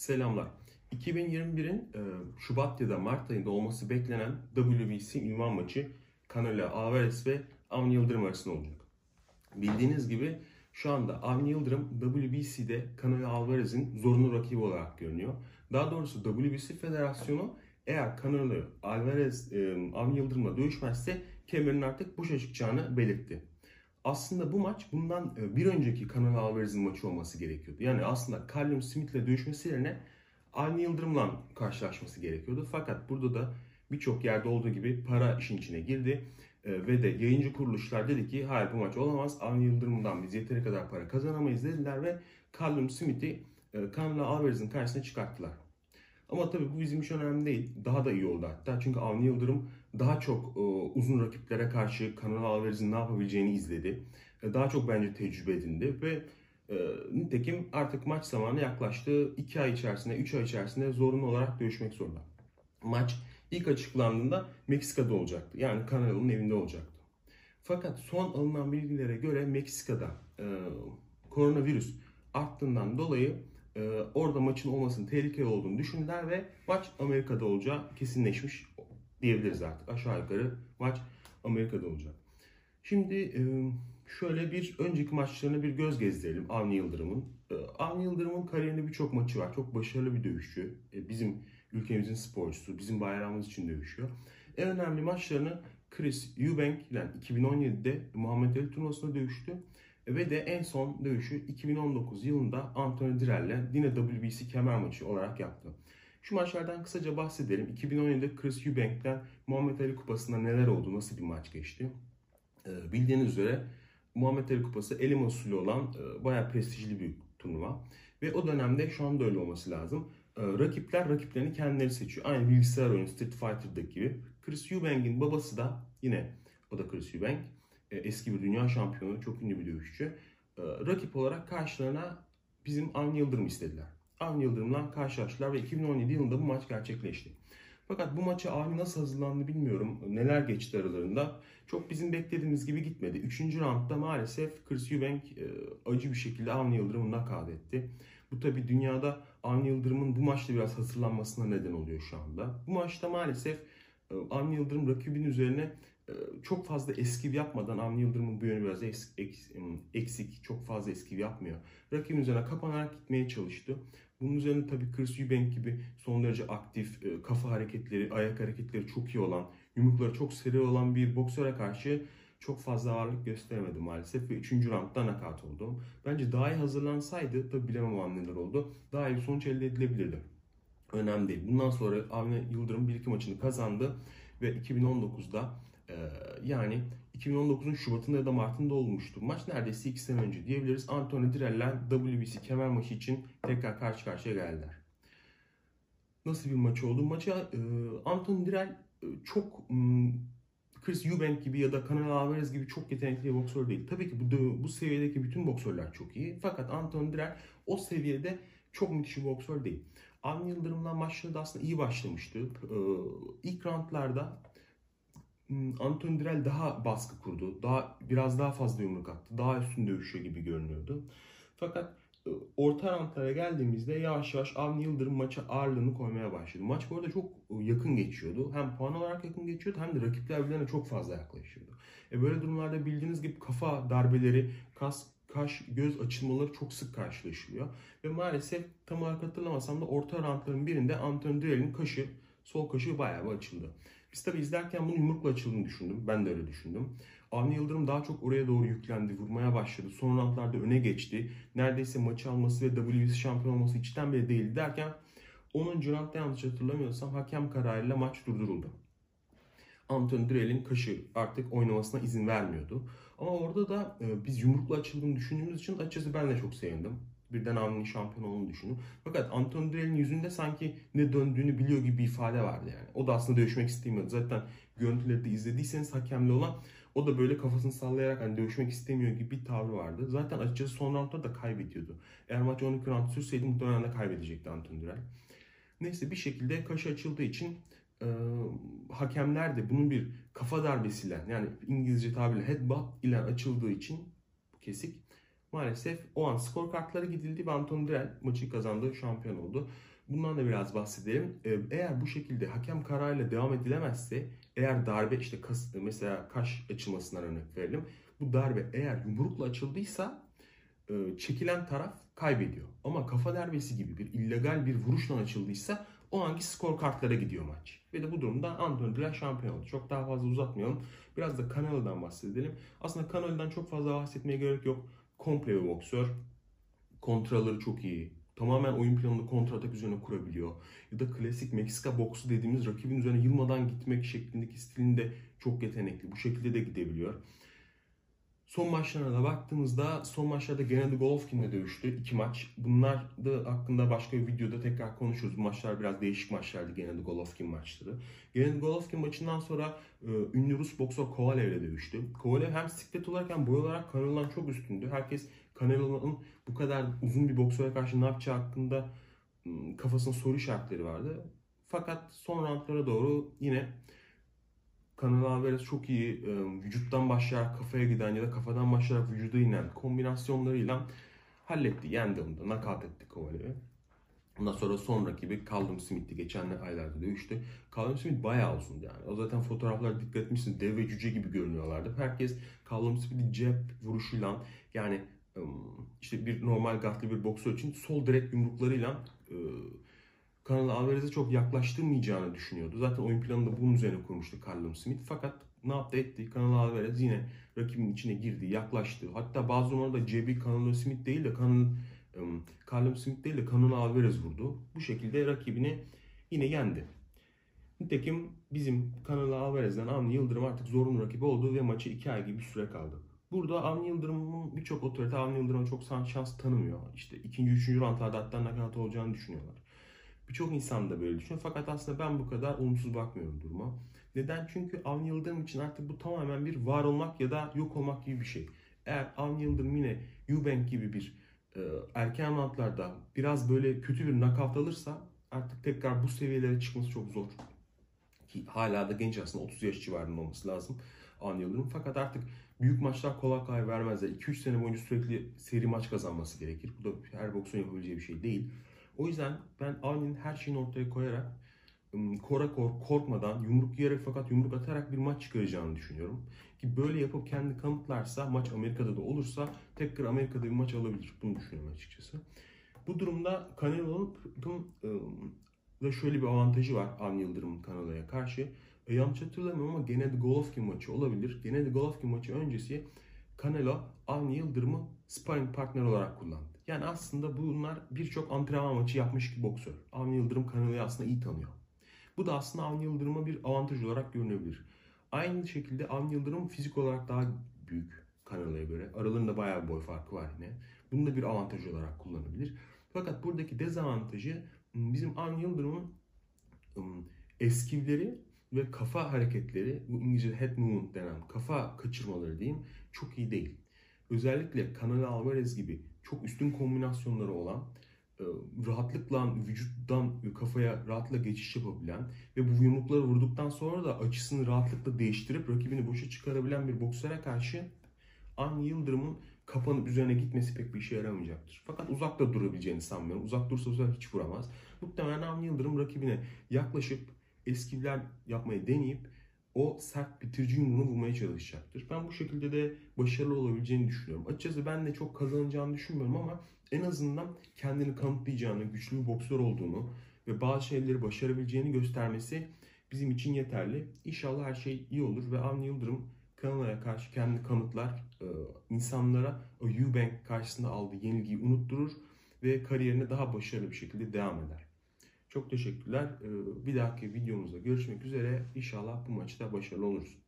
Selamlar. 2021'in e, Şubat ya da Mart ayında olması beklenen WBC ünvan maçı Canelo Alvarez ve Avni Yıldırım arasında olacak. Bildiğiniz gibi şu anda Avni Yıldırım WBC'de Canelo Alvarez'in zorunlu rakibi olarak görünüyor. Daha doğrusu WBC Federasyonu eğer Canelo Alvarez Avni Yıldırım'la dövüşmezse kemerin artık boşa çıkacağını belirtti. Aslında bu maç bundan e, bir önceki Canelo Alvarez'in maçı olması gerekiyordu. Yani aslında Callum Smith'le dövüşmesi yerine Avni Yıldırım'la karşılaşması gerekiyordu. Fakat burada da birçok yerde olduğu gibi para işin içine girdi. E, ve de yayıncı kuruluşlar dedi ki hayır bu maç olamaz. Avni Yıldırım'dan biz yeteri kadar para kazanamayız dediler ve Callum Smith'i e, Canelo Alvarez'in karşısına çıkarttılar. Ama tabii bu bizim için önemli değil. Daha da iyi oldu hatta. Çünkü Avni Yıldırım daha çok e, uzun rakiplere karşı Canelo Alvarez'in ne yapabileceğini izledi. E, daha çok bence tecrübe edindi ve e, nitekim artık maç zamanı yaklaştı. 2 ay içerisinde, 3 ay içerisinde zorunlu olarak dövüşmek zorunda. Maç ilk açıklandığında Meksika'da olacaktı. Yani Canelo'nun evinde olacaktı. Fakat son alınan bilgilere göre Meksika'da e, koronavirüs arttığından dolayı e, orada maçın olmasının tehlikeli olduğunu düşündüler ve maç Amerika'da olacağı kesinleşmiş diyebiliriz artık. Aşağı yukarı maç Amerika'da olacak. Şimdi e, şöyle bir önceki maçlarına bir göz gezdirelim Avni Yıldırım'ın. E, Avni Yıldırım'ın kariyerinde birçok maçı var. Çok başarılı bir dövüşçü. E, bizim ülkemizin sporcusu, bizim bayrağımız için dövüşüyor. En önemli maçlarını Chris Eubank ile 2017'de Muhammed Ali turnuvasında dövüştü. Ve de en son dövüşü 2019 yılında Anthony Dirrell'le yine WBC kemer maçı olarak yaptı. Şu maçlardan kısaca bahsedelim. 2017'de Chris Eubank'ten Muhammed Ali Kupası'nda neler oldu, nasıl bir maç geçti? Ee, bildiğiniz üzere Muhammed Ali Kupası elim usulü olan e, bayağı prestijli bir turnuva. Ve o dönemde şu anda öyle olması lazım. E, rakipler rakiplerini kendileri seçiyor. Aynı bilgisayar oyunu Street Fighter'daki gibi. Chris Eubank'in babası da yine o da Chris Eubank. E, eski bir dünya şampiyonu, çok ünlü bir dövüşçü. E, rakip olarak karşılarına bizim Avni Yıldırım istediler. Avni Yıldırım'la karşılaştılar ve 2017 yılında bu maç gerçekleşti. Fakat bu maça Avni nasıl hazırlandı bilmiyorum. Neler geçti aralarında. Çok bizim beklediğimiz gibi gitmedi. Üçüncü roundda maalesef Chris Eubank e, acı bir şekilde Avni Yıldırım'ı nakat etti. Bu tabi dünyada Avni Yıldırım'ın bu maçta biraz hazırlanmasına neden oluyor şu anda. Bu maçta maalesef Avni Yıldırım rakibin üzerine çok fazla eskiv yapmadan Avni Yıldırım'ın bu yönü biraz eksik, çok fazla eskiv yapmıyor. Rakibin üzerine kapanarak gitmeye çalıştı. Bunun üzerine tabii Chris Eubank gibi son derece aktif, kafa hareketleri, ayak hareketleri çok iyi olan, yumrukları çok seri olan bir boksöre karşı çok fazla ağırlık gösteremedi maalesef ve 3. roundda nakat oldu. Bence daha iyi hazırlansaydı, tabi bilemem neler oldu, daha iyi bir sonuç elde edilebilirdi. Önemli değil. Bundan sonra Avni Yıldırım bir iki maçını kazandı ve 2019'da yani 2019'un Şubat'ında ya da Mart'ında olmuştu. Maç neredeyse 2 sene önce diyebiliriz. Anthony Dirrell'ler WBC kemer maçı için tekrar karşı karşıya geldiler. Nasıl bir maç oldu? Maça e, Anthony Dirrell e, çok m, Chris Eubank gibi ya da Canelo Alvarez gibi çok yetenekli bir boksör değil. Tabii ki bu, bu seviyedeki bütün boksörler çok iyi. Fakat Anthony Dirrell o seviyede çok müthiş bir boksör değil. Avni Yıldırım'la maçları da aslında iyi başlamıştı. Ee, ilk roundlarda Hmm, Anthony Dirrell daha baskı kurdu. Daha biraz daha fazla yumruk attı. Daha üstün dövüşüyor gibi görünüyordu. Fakat e, orta rantlara geldiğimizde yavaş yavaş Avni Yıldırım maça ağırlığını koymaya başladı. Maç bu arada çok e, yakın geçiyordu. Hem puan olarak yakın geçiyordu hem de rakipler birbirlerine çok fazla yaklaşıyordu. E böyle durumlarda bildiğiniz gibi kafa darbeleri, kas, kaş, göz açılmaları çok sık karşılaşılıyor. Ve maalesef tam olarak hatırlamasam da orta rantların birinde Anthony Dirrell'in kaşı, sol kaşı bayağı bir açıldı. Biz tabi izlerken bunu yumrukla açıldığını düşündüm. Ben de öyle düşündüm. Avni Yıldırım daha çok oraya doğru yüklendi, vurmaya başladı. Son roundlarda öne geçti. Neredeyse maçı alması ve WBC şampiyon olması içten bile değildi derken 10. roundda yanlış hatırlamıyorsam hakem kararıyla maç durduruldu. Anthony Dirrell'in kaşı artık oynamasına izin vermiyordu. Ama orada da e, biz yumrukla açıldığını düşündüğümüz için açıkçası ben de çok sevindim birden Avni'nin şampiyon olduğunu düşündüm. Fakat Anthony Dirrell'in yüzünde sanki ne döndüğünü biliyor gibi bir ifade vardı yani. O da aslında dövüşmek istemiyordu. Zaten görüntüleri de izlediyseniz hakemli olan o da böyle kafasını sallayarak hani dövüşmek istemiyor gibi bir tavrı vardı. Zaten açıkçası son roundda da kaybediyordu. Eğer maç 12 round sürseydi muhtemelen de kaybedecekti Anthony Dirrell. Neyse bir şekilde kaşı açıldığı için e, hakemler de bunun bir kafa darbesiyle yani İngilizce tabirle headbutt ile açıldığı için kesik maalesef o an skor kartları gidildi ve Anton Drell maçı kazandı, şampiyon oldu. Bundan da biraz bahsedelim. Ee, eğer bu şekilde hakem kararıyla devam edilemezse, eğer darbe işte kas, mesela kaş açılmasından örnek verelim. Bu darbe eğer yumrukla açıldıysa e, çekilen taraf kaybediyor. Ama kafa darbesi gibi bir illegal bir vuruşla açıldıysa o anki skor kartlara gidiyor maç. Ve de bu durumda Anthony Dillon şampiyon oldu. Çok daha fazla uzatmayalım. Biraz da Canelo'dan bahsedelim. Aslında Canelo'dan çok fazla bahsetmeye gerek yok. Komple bir boksör. Kontraları çok iyi. Tamamen oyun planını kontratak üzerine kurabiliyor. Ya da klasik Meksika boksu dediğimiz rakibin üzerine yılmadan gitmek şeklindeki stilinde çok yetenekli. Bu şekilde de gidebiliyor. Son maçlarına da baktığımızda son maçlarda Gennady Golovkin'le dövüştü. iki maç. Bunlar da hakkında başka bir videoda tekrar konuşuruz. Bu maçlar biraz değişik maçlardı Gennady Golovkin maçları. Gennady Golovkin maçından sonra e, ünlü Rus boksör Kovalev ile dövüştü. Kovalev hem siklet olarak hem boy olarak Canelo'dan çok üstündü. Herkes Canelo'nun bu kadar uzun bir boksöre karşı ne yapacağı hakkında kafasında soru işaretleri vardı. Fakat son roundlara doğru yine Canelo Alvarez çok iyi e, vücuttan başlayarak kafaya giden ya da kafadan başlayarak vücuda inen kombinasyonlarıyla halletti. Yendi onu da. Nakat etti Kovalev'i. Ondan sonra son rakibi Callum Smith'ti. Geçen aylarda dövüştü. Callum Smith bayağı uzun yani. O zaten fotoğraflar dikkat etmişsin. Dev ve cüce gibi görünüyorlardı. Herkes Callum Smith'i cep vuruşuyla yani işte bir normal gatlı bir boksör için sol direkt yumruklarıyla Canelo Alvarez'e çok yaklaştırmayacağını düşünüyordu. Zaten oyun planını da bunun üzerine kurmuştu Callum Smith. Fakat ne yaptı etti? Canelo Alvarez yine rakibin içine girdi, yaklaştı. Hatta bazı zamanlarda cebi Canelo Smith değil de Canelo, um, Callum Smith değil de Canelo Alvarez vurdu. Bu şekilde rakibini yine yendi. Nitekim bizim Canelo Alvarez'den Avni Yıldırım artık zorunlu rakibi oldu ve maçı 2 ay gibi bir süre kaldı. Burada Avni Yıldırım'ın birçok otorite Avni Yıldırım'a çok şans tanımıyor. İşte ikinci, üçüncü rantlarda hatta nakat olacağını düşünüyorlar. Birçok insan da böyle düşünüyor. Fakat aslında ben bu kadar olumsuz bakmıyorum duruma. Neden? Çünkü Avni Yıldırım için artık bu tamamen bir var olmak ya da yok olmak gibi bir şey. Eğer Avni Yıldırım yine Eubank gibi bir e, erken roundlarda biraz böyle kötü bir knockout alırsa artık tekrar bu seviyelere çıkması çok zor. Ki hala da genç aslında 30 yaş civarında olması lazım Avni Yıldırım. Fakat artık büyük maçlar kolay kolay vermezler. 2-3 sene boyunca sürekli seri maç kazanması gerekir. Bu da her boksun yapabileceği bir şey değil. O yüzden ben Avni'nin her şeyini ortaya koyarak kora kor, korkmadan yumruk yiyerek fakat yumruk atarak bir maç çıkaracağını düşünüyorum. Ki böyle yapıp kendi kanıtlarsa maç Amerika'da da olursa tekrar Amerika'da bir maç alabilir. Bunu düşünüyorum açıkçası. Bu durumda Canelo'nun da şöyle bir avantajı var Avni Yıldırım'ın Canelo'ya karşı. E, yanlış hatırlamıyorum ama Gennady Golovkin maçı olabilir. Gennady Golovkin maçı öncesi Canelo Avni Yıldırım'ı sparring partner olarak kullandı. Yani aslında bunlar birçok antrenman maçı yapmış ki boksör. Avni Yıldırım Canelo'yu aslında iyi tanıyor. Bu da aslında Avni Yıldırım'a bir avantaj olarak görünebilir. Aynı şekilde Avni Yıldırım fizik olarak daha büyük Canelo'ya göre. Aralarında bayağı bir boy farkı var yine. Bunu da bir avantaj olarak kullanabilir. Fakat buradaki dezavantajı bizim Avni Yıldırım'ın eskivleri ve kafa hareketleri, bu İngilizce head movement denen kafa kaçırmaları diyeyim çok iyi değil. Özellikle Canelo Alvarez gibi çok üstün kombinasyonları olan, e, rahatlıkla vücuttan kafaya rahatla geçiş yapabilen ve bu yumrukları vurduktan sonra da açısını rahatlıkla değiştirip rakibini boşa çıkarabilen bir boksöre karşı An Yıldırım'ın kafanın üzerine gitmesi pek bir işe yaramayacaktır. Fakat uzakta durabileceğini sanmıyorum. Uzak dursa bu hiç vuramaz. Muhtemelen An Yıldırım rakibine yaklaşıp eskivler yapmayı deneyip o sert bitirici yumruğunu vurmaya çalışacaktır. Ben bu şekilde de başarılı olabileceğini düşünüyorum. Açıkçası ben de çok kazanacağını düşünmüyorum ama en azından kendini kanıtlayacağını, güçlü bir boksör olduğunu ve bazı şeyleri başarabileceğini göstermesi bizim için yeterli. İnşallah her şey iyi olur ve Avni Yıldırım Kanada'ya karşı kendi kanıtlar, e, insanlara o Eubank karşısında aldığı yenilgiyi unutturur ve kariyerine daha başarılı bir şekilde devam eder. Çok teşekkürler. Ee, bir dahaki videomuzda görüşmek üzere. İnşallah bu maçta başarılı oluruz.